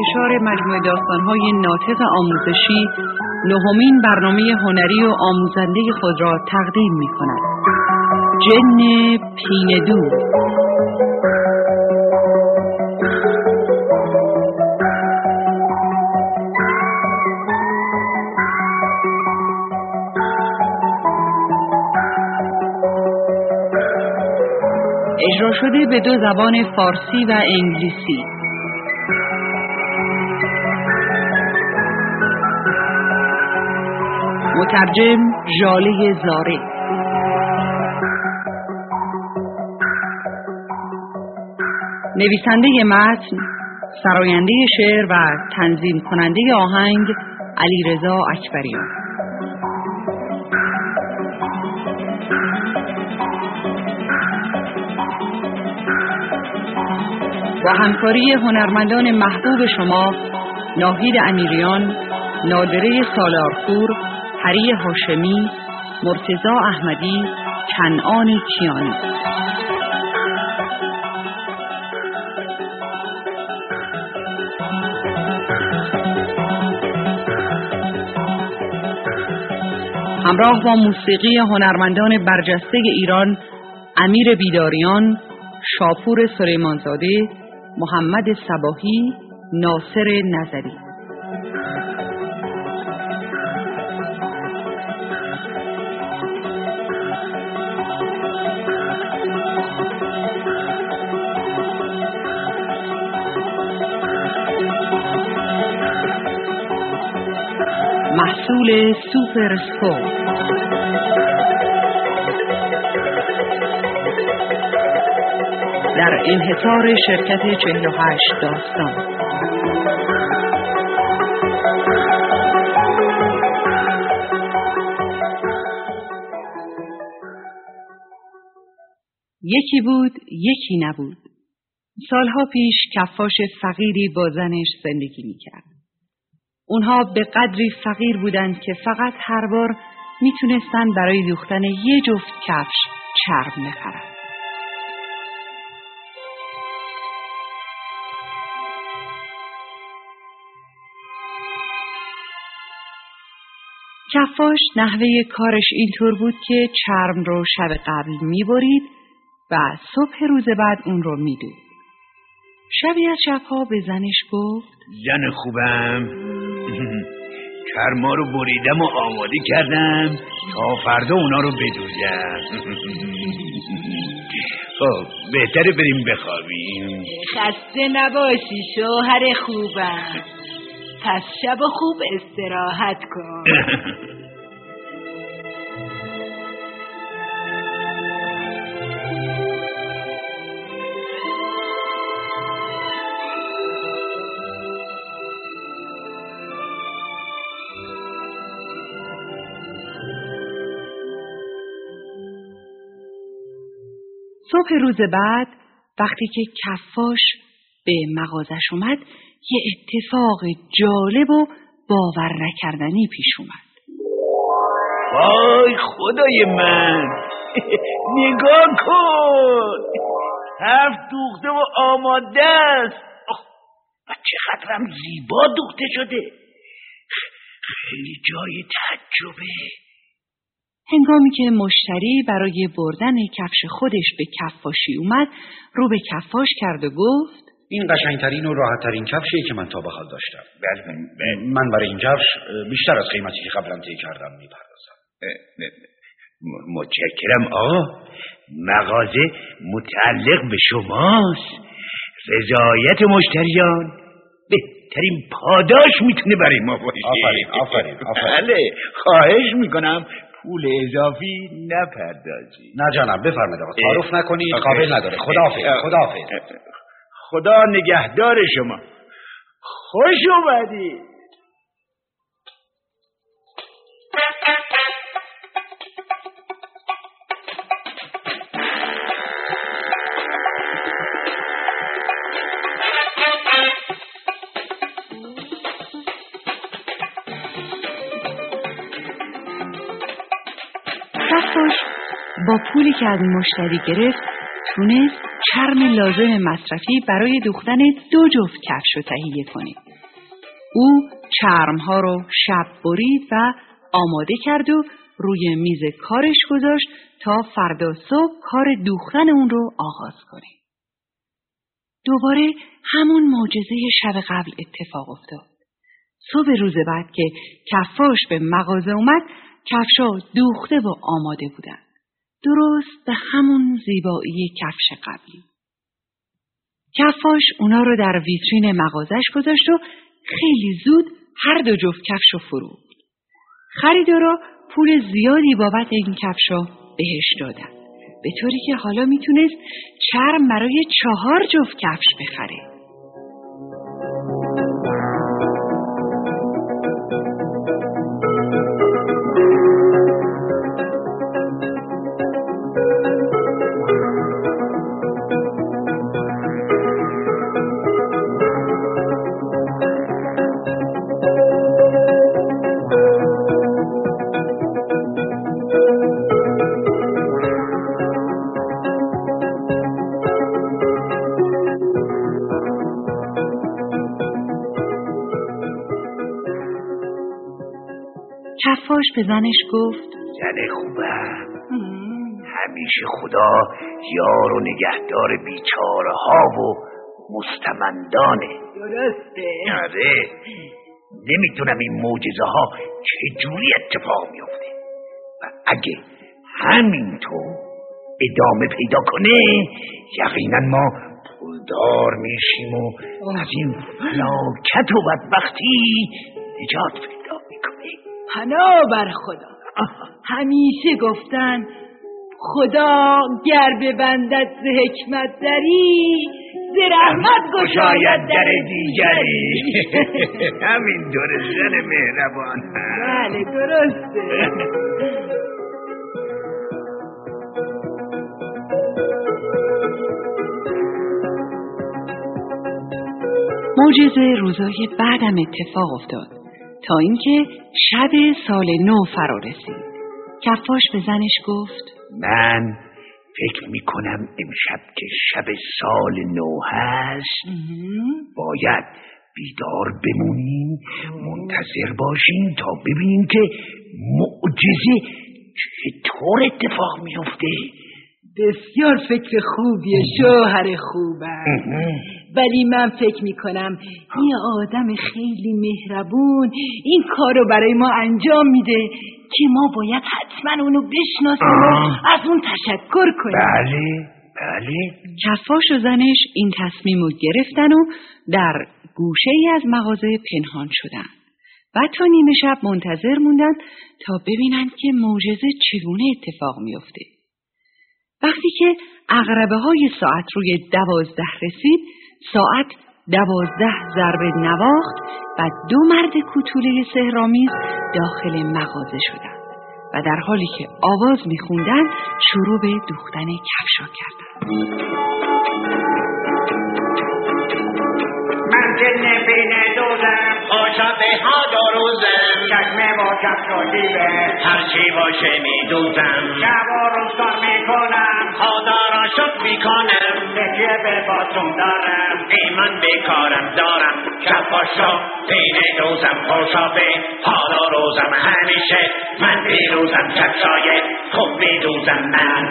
انتشار مجموعه داستانهای ناطق آموزشی نهمین برنامه هنری و آموزنده خود را تقدیم می کند. جن پیندو به دو زبان فارسی و انگلیسی. مترجم جاله زاره. نویسنده متن سراینده شعر و تنظیم کننده آهنگ علیرضا اکبریان. همکاری هنرمندان محبوب شما ناهید امیریان نادره سالارپور پری هاشمی مرتزا احمدی کنعان کیانی همراه با موسیقی هنرمندان برجسته ایران امیر بیداریان شاپور سلیمانزاده محمد صباهی ناصر نظری. محصول سوپر سپورت. در انحصار شرکت 48 داستان. یکی بود یکی نبود. سالها پیش کفاش فقیری با زنش زندگی می‌کرد. اونها به قدری فقیر بودند که فقط هر بار می‌تونستن برای دوختن یه جفت کفش چرم بخرن. کفاش نحوه کارش اینطور بود که چرم رو شب قبل می‌برید و صبح روز بعد اون رو میدود. شبی از شبها به زنش گفت زن خوبم. کرما رو بریدم و آماده کردم تا فردا اونا رو بدوزم. خب بهتره بریم بخوابیم. خسته نباشی شوهر خوبم. پس شب خوب استراحت کن. صبح روز بعد وقتی که کفاش به مغازش اومد یه اتفاق جالب و باور نکردنی پیش اومد. وای خدای من نگاه کن! هفت دوخته و آماده است. و چقدرم زیبا دوخته شده؟ خیلی جای تعجبه. هنگامی که مشتری برای بردن کفش خودش به کفاشی اومد رو به کفاش کرد و گفت این قشنگترین و راحتترین کفشی که من تا به حال داشتم. بله, بله. من برای این کفش بیشتر از قیمتی که قبلا طی کردم می‌پردازم. متشکرم آقا. مغازه متعلق به شماست. رضایت مشتریان بهترین پاداش می‌تونه برای ما باشه. آفرین آفرین آفرین. بله خواهش می‌کنم پول اضافی نپردازی نه جانم بفرمایید آقا. تعارف نکنید قابل نداره. خداحافظ خداحافظ. خدا نگهدار شما. خوش اومدید. با پولی که از مشتری گرفت تونست چرم لازم مصرفی برای دوختن دو جفت کفش رو تهیه کنه. او چرمها رو شب برید و آماده کرد و روی میز کارش گذاشت تا فردا صبح کار دوختن اون رو آغاز کنه. دوباره همون معجزه شب قبل اتفاق افتاد. صبح روز بعد که کفاش به مغازه اومد کفشا دوخته و آماده بودن. درست به همون زیبایی کفش قبلی. کفاش اونا رو در ویترین مغازش گذاشت و خیلی زود هر دو جفت کفش رو فروخت. خریدارا پول زیادی بابت این کفشا بهش دادن. به طوری که حالا می‌تونست چرم برای چهار جفت کفش بخره. به زنش گفت. زن خوبم همیشه خدا یار و نگهدار بیچاره ها و مستمندانه. درسته. آره. نمی‌تونم این معجزه ها چجوری اتفاق میفته و اگه همینطور ادامه پیدا کنه یقینا ما پولدار میشیم و از این فلاکت و بدبختی نجات پیدا می‌کنیم. پناه بر خدا. همیشه گفتن خدا گر ببندد ز حکمت دری ز رحمت گشاید در دیگری. همین دور زن مهربان. بله درسته. معجزه روزای بعدم اتفاق افتاد. تا اینکه شب سال نو فرا رسید. کفاش به زنش گفت من فکر می‌کنم امشب که شب سال نو هست باید بیدار بمونیم منتظر باشیم تا ببینیم که معجزه چطور اتفاق میفته بسیار فکر خوبیه شوهر خوبم. ولی من فکر می‌کنم این آدم خیلی مهربون این کار رو برای ما انجام میده که ما باید حتما اونو بشناسیم و از اون تشکر کنیم. بله بله. کفاش و زنش این تصمیم رو گرفتن و در گوشه ای از مغازه پنهان شدن. و تا نیمه شب منتظر موندن تا ببینن که معجزه چگونه اتفاق میافته. وقتی که اغربه های ساعت روی دوازده رسید ساعت دوازده ضربه نواخت و دو مرد کوتوله سهرامیز داخل مغازه شدند و در حالی که آواز میخوندن شروع به دوختن کفشا کردند. من جن بین دوزم خوشا به ها روزم. چشمه با کفش و دیبه هرچی باشه می دوزم شب و روز کار می‌کنم. خدا را شد می‌کنم. تکیه به باتون دارم. ایمان بیکارم دارم. کفاشا بین دوزم خوشا به حالا روزم همیشه. من بیروزم کفشای خوب میدوزم من.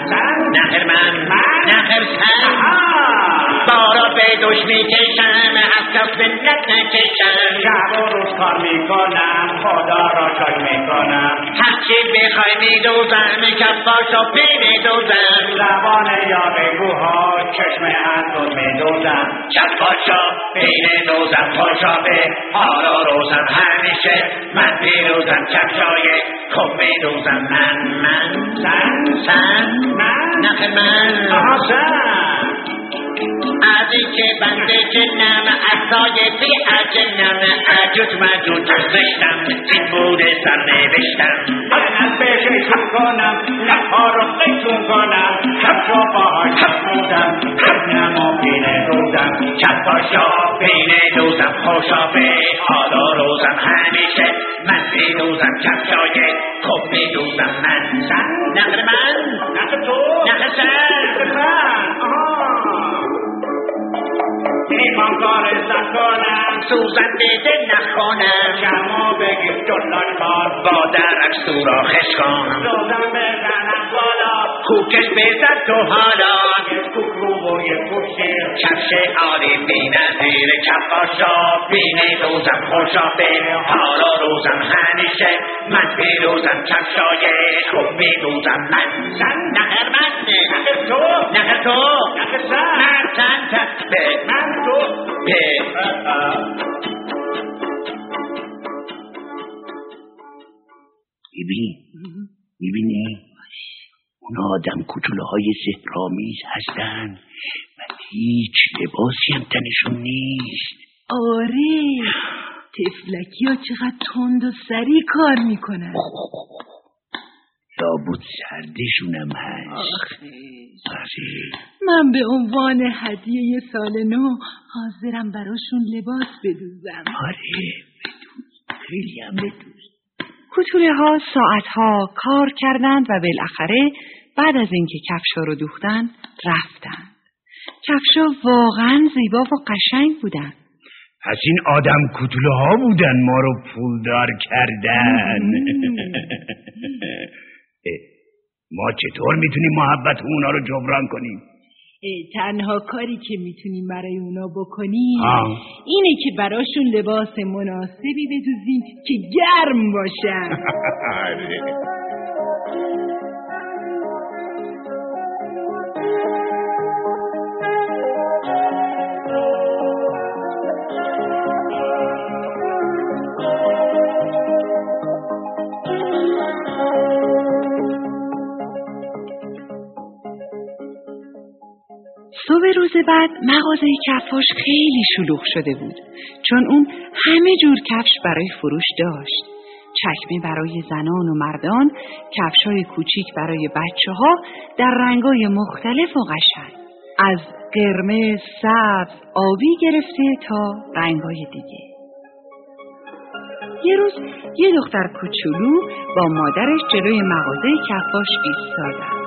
نخر من نخر سن بارا به دوش می‌کشم. از کف منت نکشم. شب و روز کار می‌کنم. خدا را شاک می‌کنم. هرچی بخوای میدوزم. کفاشا پی میدوزم. زبان یا بگوها چشم اندوز میدوزم کفاشا بین دوزم خوشا به حالا روزم همیشه من بیروزم کفشای خوب میدوزم من من سن سن من نخیر من آها از که بنده جنم اصای بی اجنم عجوز مجوز زشتم این بوده سر نوشتم. من از بهشون کنم نها رو قیتون کنم کف رو باهاش بودم نما بینه روزم. کف پاشا بینه دوزم خوشا به حالا روزم. همیشه من بیدوزم کفشای خب بیدوزم من نقل من. نقل تو. نقل سر. من می‌خوام کار کنم سوزن دیده نخونم شما بگیر جلاش کار با درک سورا خشکان سوزن بزنم بالا. کوکش بزن تو حالا. کوک رو و یه کوشیر کفش عالی بی نظیر کفاشا بینه روزم خوشا به حالا روزم همیشه. من بیروزم کفشای. خوب بیروزم من. زن. نهر من نهر تو. نهر تو. نهر سن من سن به من تو. به می‌بینی؟ می‌بینی؟ اونا آدم کتوله های سهرامیز هستن و هیچ لباسی هم تنشون نیست. آره. تفلکی ها چقدر تند و سریع کار می‌کنن. لابد سردشونم هست. آخه آره من به عنوان هدیه سال نو حاضرم براشون لباس بدوزم. آره بدوز. خیلی هم بدوز. کتوله ها ساعت ها کار کردند و بالاخره بعد از اینکه کفشا رو دوختن رفتند. کفشا واقعا زیبا و قشنگ بودند. پس این آدم کتوله ها بودن ما رو پولدار کردن. ما چطور می‌تونیم محبت اونا رو جبران کنیم؟ تنها کاری که می‌تونیم برای اونا بکنیم آه. اینه که براشون لباس مناسبی بدوزیم که گرم باشن. بعد مغازه کفاش خیلی شلوغ شده بود چون اون همه جور کفش برای فروش داشت. چکمه برای زنان و مردان، کفشای کوچیک برای بچه ها در رنگای مختلف و قشنگ. از قرمز، سبز، آبی گرفته تا رنگای دیگه. یه روز یه دختر کوچولو با مادرش جلوی مغازه کفاش ایستادن.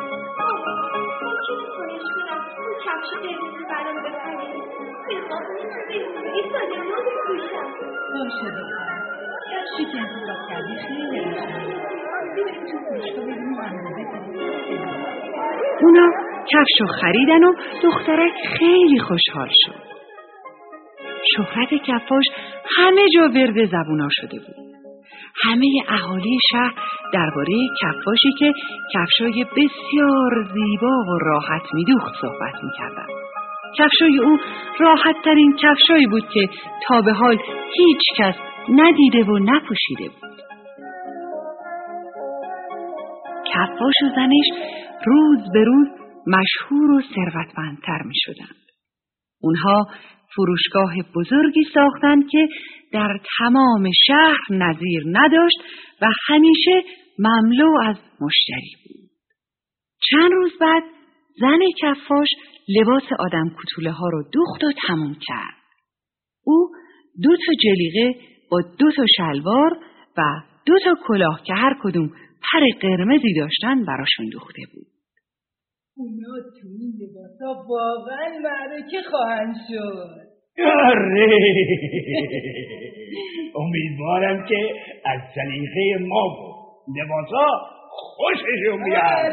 خیلی اونا کفشو خریدن و دخترک خیلی خوشحال شد. شهرت کفاش همه جا ورد زبونا شده بود. همه اهالی شهر درباره کفاشی که کفشای بسیار زیبا و راحت میدوخت صحبت می‌کردن. کفشای او راحت ترین کفشایی بود که تا به حال هیچ کس ندیده و نپوشیده بود. کفاش و زنش روز به روز مشهور و ثروتمندتر می شدند. اونها فروشگاه بزرگی ساختند که در تمام شهر نظیر نداشت و همیشه مملو از مشتری بود. چند روز بعد زن کفاش لباس آدم کتوله ها رو دوخت و تموم کرد. او دو تا جلیقه با دو تا شلوار و دو تا کلاه که هر کدوم پر قرمزی داشتن براشون دوخته بود. اونا تو این لباسا واقعا معرکه خواهند شد. آره. امیدوارم که از سلیقه ما و لباسا خوششون بیاد.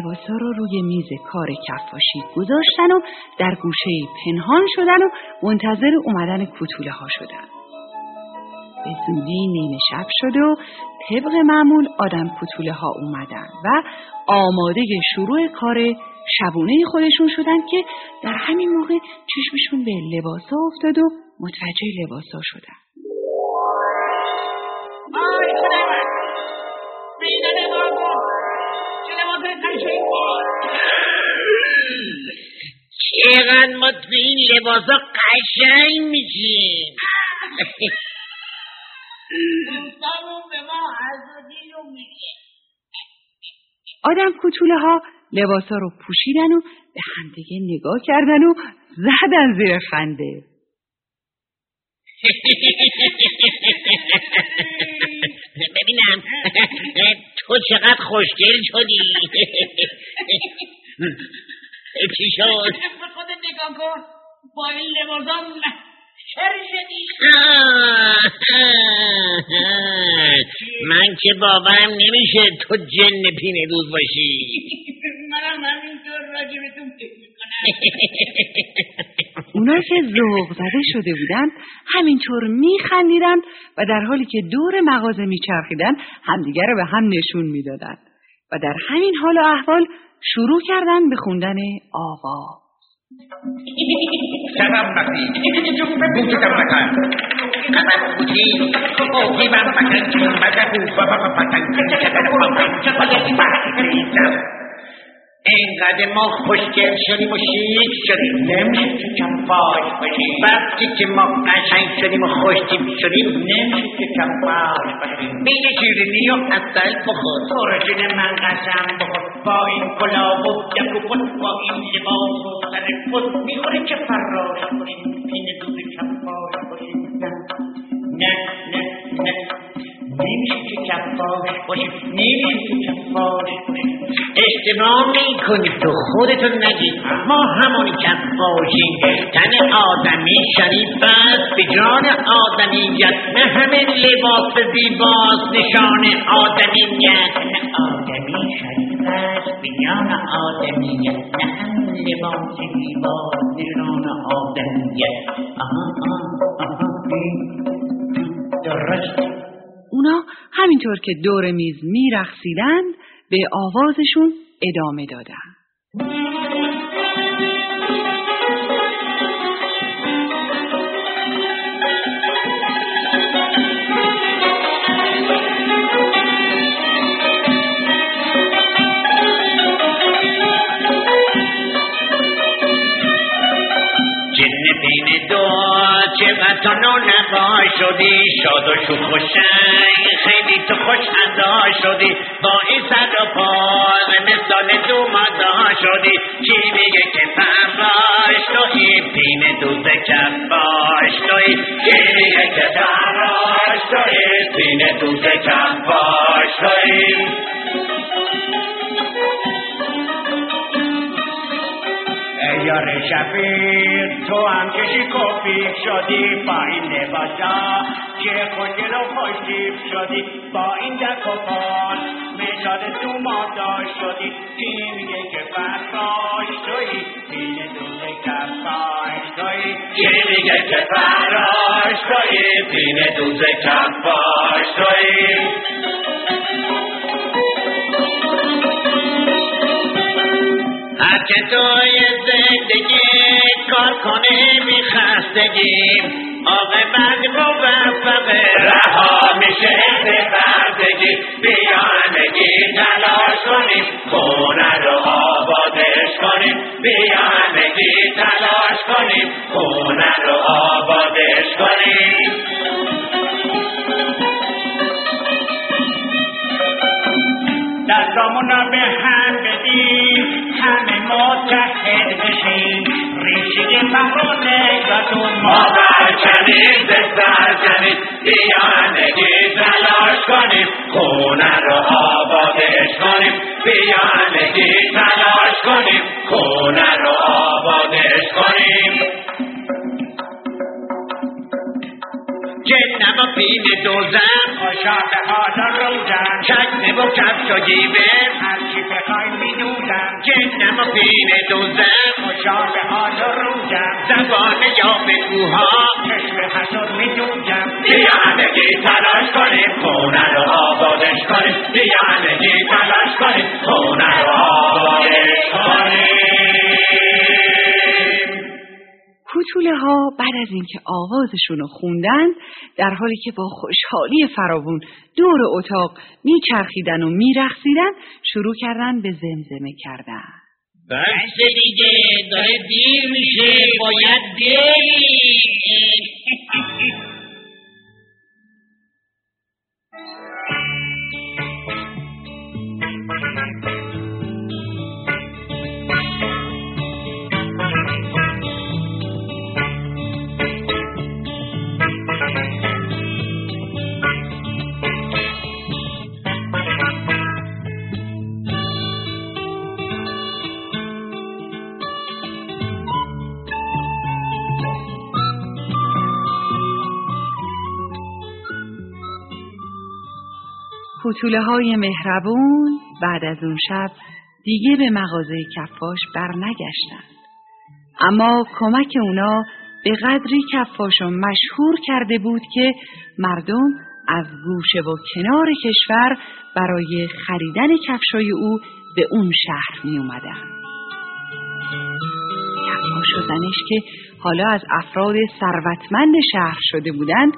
لباسا رو روی میز کار کفاشی گذاشتن و در گوشه پنهان شدن و منتظر اومدن کتوله ها شدن. به زودی نیمه شب شد و طبق معمول آدم پتوله ها اومدن و آماده شروع کار شبونه خودشون شدن که در همین موقع چشمشون به لباسا افتاد و متوجه لباسا شدن چقدر ما تو این لباسا قشنگ میشیم. آدم کوتوله ها لباسا رو پوشیدن و به همدیگه نگاه کردن و زدن زیر خنده. ببینم. تو چقدر خوشگل شدی چی شد؟ خود نگاه کن با این لباسام شر شدی من که باورم نمیشه تو جن پینه دوز باشی. منم همینطور راجبتون فکر می‌کنم. اونا که ذوق زده شده بودن همینطور میخندیدن و در حالی که دور مغازه میچرخیدن همدیگر رو به هم نشون می‌دادن و در همین حال و احوال شروع کردن به خوندن آوا سلام بودی من بابا پتن پاپن اینقدر ما خوشگل شدیم و شیک شدیم. نمیشه که کم پاش باشیم. وقتی که ما قشنگ شدیم و خوشتیب شدیم نمیشه که کم پاش باشیم. بیل شیرینی و اصل بخور. ترجین من قسم بخور. با این کلاه و پت با این لباس و سر پت می‌خوره که فراش کنیم. پین دوز کم پاش باشیم. نه نه نه نه. نمیشه کفاش نمیشه که کفاش باشیم اشتباه می‌کنی تو خودتون نگید ما همونی کفاشیم تن آدمی شریف است به جان آدمیت. نه همه لباس زیباست نشان آدمیت نه آدمی شریف است به جان آدمیت. نه همه لباس زیباست نشان آدمیت. آها آها آها درست. اونا همینطور که دور میز میرقصیدند به آوازشون ادامه دادن. شدی شاد و شوخ و شنگ. خیلی تو خوش ادا شدی. با این سر و پاز مثال دو مدا شدی. کی میگه که فراش توی پین دوز کفاش توی کی میگه که فراش توی پین دوز کفاش توی یار شفیق تو هم که شکوفیق شدی با این لباسا که خوشگل و خوشتیب شدی. با این دک و پاس مثال تو مادا شدی. کی میگه که فراش توی پین دوز کفاش توی. کی میگه که فراش توی پین دوز کفاش توی. هر که توی زندگی کار کنه بی خستگی عاقبت موفق رها میشه به بردگی بیانگی تلاش کنیم. خونه رو آبادش کنیم. بیانگی تلاش کنیم. خونه رو آبادش کنیم. دستامونو به هم بدیم. متحد بشیم ریشه بهر نگاتون ما برکنیم به سرزنیم بیانگی تلاش کنیم خونه رو آبادش کنیم بیانگی تلاش کنیم خونه رو آبادش کنیم جنم و پین دوزن خوشا به حال روزن چکمه و کفش و جیبه هرچی بخوای میدوزم جنم و پین دوزن خوشا به حال روزم زبان یا به کوها چشم حسد میدوزم بیا همگی تلاش کنیم خونه رو آبادش کنیم بیا همگی تلاش کنیم خونه رو آبادش کنیم کوتوله ها بعد از اینکه آوازشون رو خوندن در حالی که با خوشحالی فراوون دور اتاق میچرخیدن و میرخصیدن شروع کردن به زمزمه کردن. بس دیگه داره دیر میشه باید بریم کوتوله های مهربون بعد از اون شب دیگه به مغازه کفاش برنگشتند. اما کمک اونا به قدری کفاش رو مشهور کرده بود که مردم از گوشه و کنار کشور برای خریدن کفشای او به اون شهر می اومدن. کفاش و زنش که حالا از افراد ثروتمند شهر شده بودند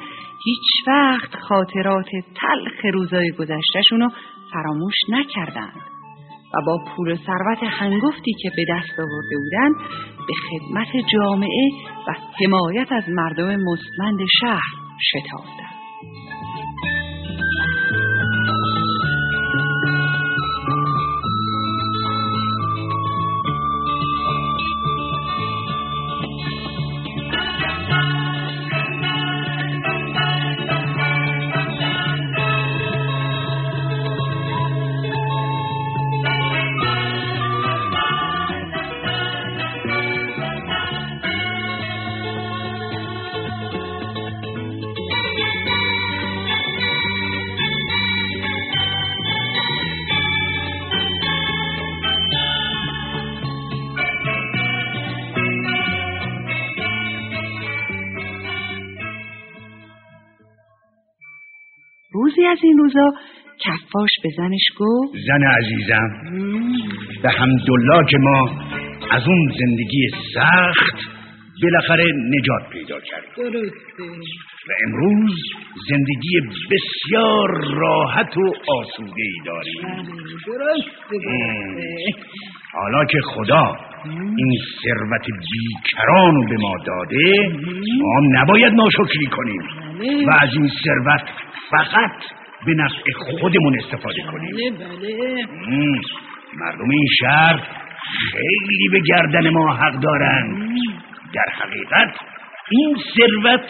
هیچ وقت خاطرات تلخ روزای گذشتهشون رو فراموش نکردند و با پول و ثروت هنگفتی که به دست آورده بودند به خدمت جامعه و حمایت از مردم مستمند شهر شتافتند. روزی از این روزا کفاش به زنش گفت زن عزیزم به حمدالله که ما از اون زندگی سخت بالاخره نجات پیدا کردیم. درسته. و امروز زندگی بسیار راحت و آسوده ای داریم درسته درسته. حالا که خدا این ثروت بیکران رو به ما داده ما هم نباید ناشکری کنیم. بله. و از این ثروت فقط به نفع خودمون استفاده کنیم. بله بله. مردم این شهر خیلی به گردن ما حق دارن. در حقیقت این ثروت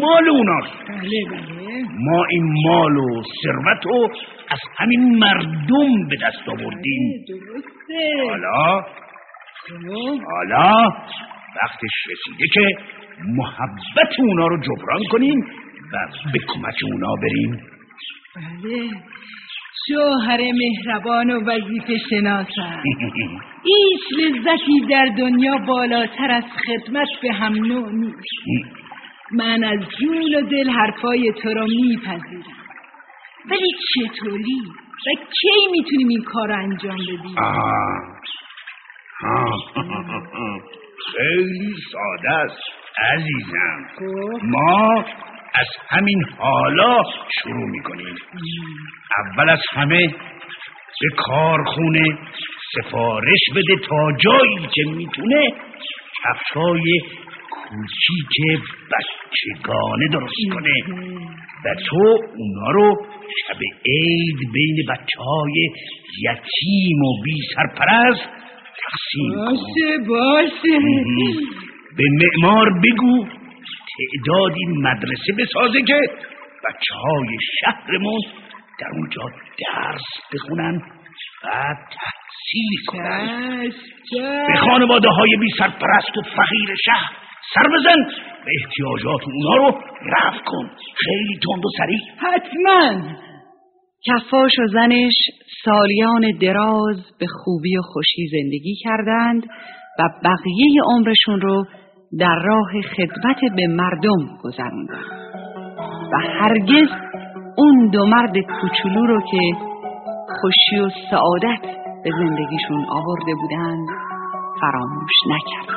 مال اوناست. بله بله. ما این مال و ثروت رو از همین مردم به دست آوردیم. درسته. حالا؟ خب. حالا وقتش رسیده که محبت اونا رو جبران کنیم و به کمک اونا بریم. بله. شوهر مهربان و وظیفه شناسم. هیچ لذتی در دنیا بالاتر از خدمت به هم نوع نیست. من از جون و دل حرفای تو را میپذیرم. ولی چطوری و کی می‌تونیم این کار رو انجام بدیم. خیلی ساده است عزیزم. خب. ما از همین حالا شروع می‌کنیم. اول از همه به کارخونه سفارش بده تا جایی که می‌تونه کفشای کوچیک بچگانه درست کنه. و تو اونا رو شب عید بین بچه های یتیم و بی سرپرست تقسیم کن. باشه باشه. به معمار بگو تعدادی مدرسه بسازه که بچه های شهرمون در اونجا درس بخونن و تحصیل کنن. به خانواده های بی سرپرست و فقیر شهر سر بزن و احتیاجات اونا رو رفع کن. خیلی تند و سریع. حتما. کفاش و زنش سالیان دراز به خوبی و خوشی زندگی کردند و بقیه عمرشون رو در راه خدمت به مردم گذروندند. و هرگز اون دو مرد کوچولو رو که خوشی و سعادت به زندگیشون آورده بودند فراموش نکرد.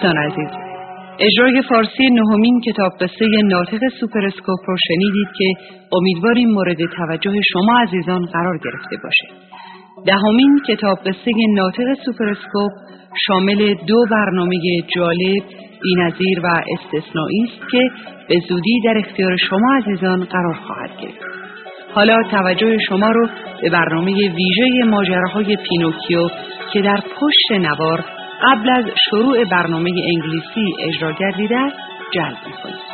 دوستان عزیز اجرای فارسی نهمین کتاب قصه ناطق سوپرسکوپ رو شنیدید که امیدواریم مورد توجه شما عزیزان قرار گرفته باشه. دهمین کتاب قصه ناطق سوپرسکوپ شامل دو برنامه جالب بینظیر و استثنایی است که به زودی در اختیار شما عزیزان قرار خواهد گرفت. حالا توجه شما رو به برنامه ویژه ماجراهای پینوکیو که در پشت نوار قبل از شروع برنامه انگلیسی اجرا گردیده جلب می‌کنید.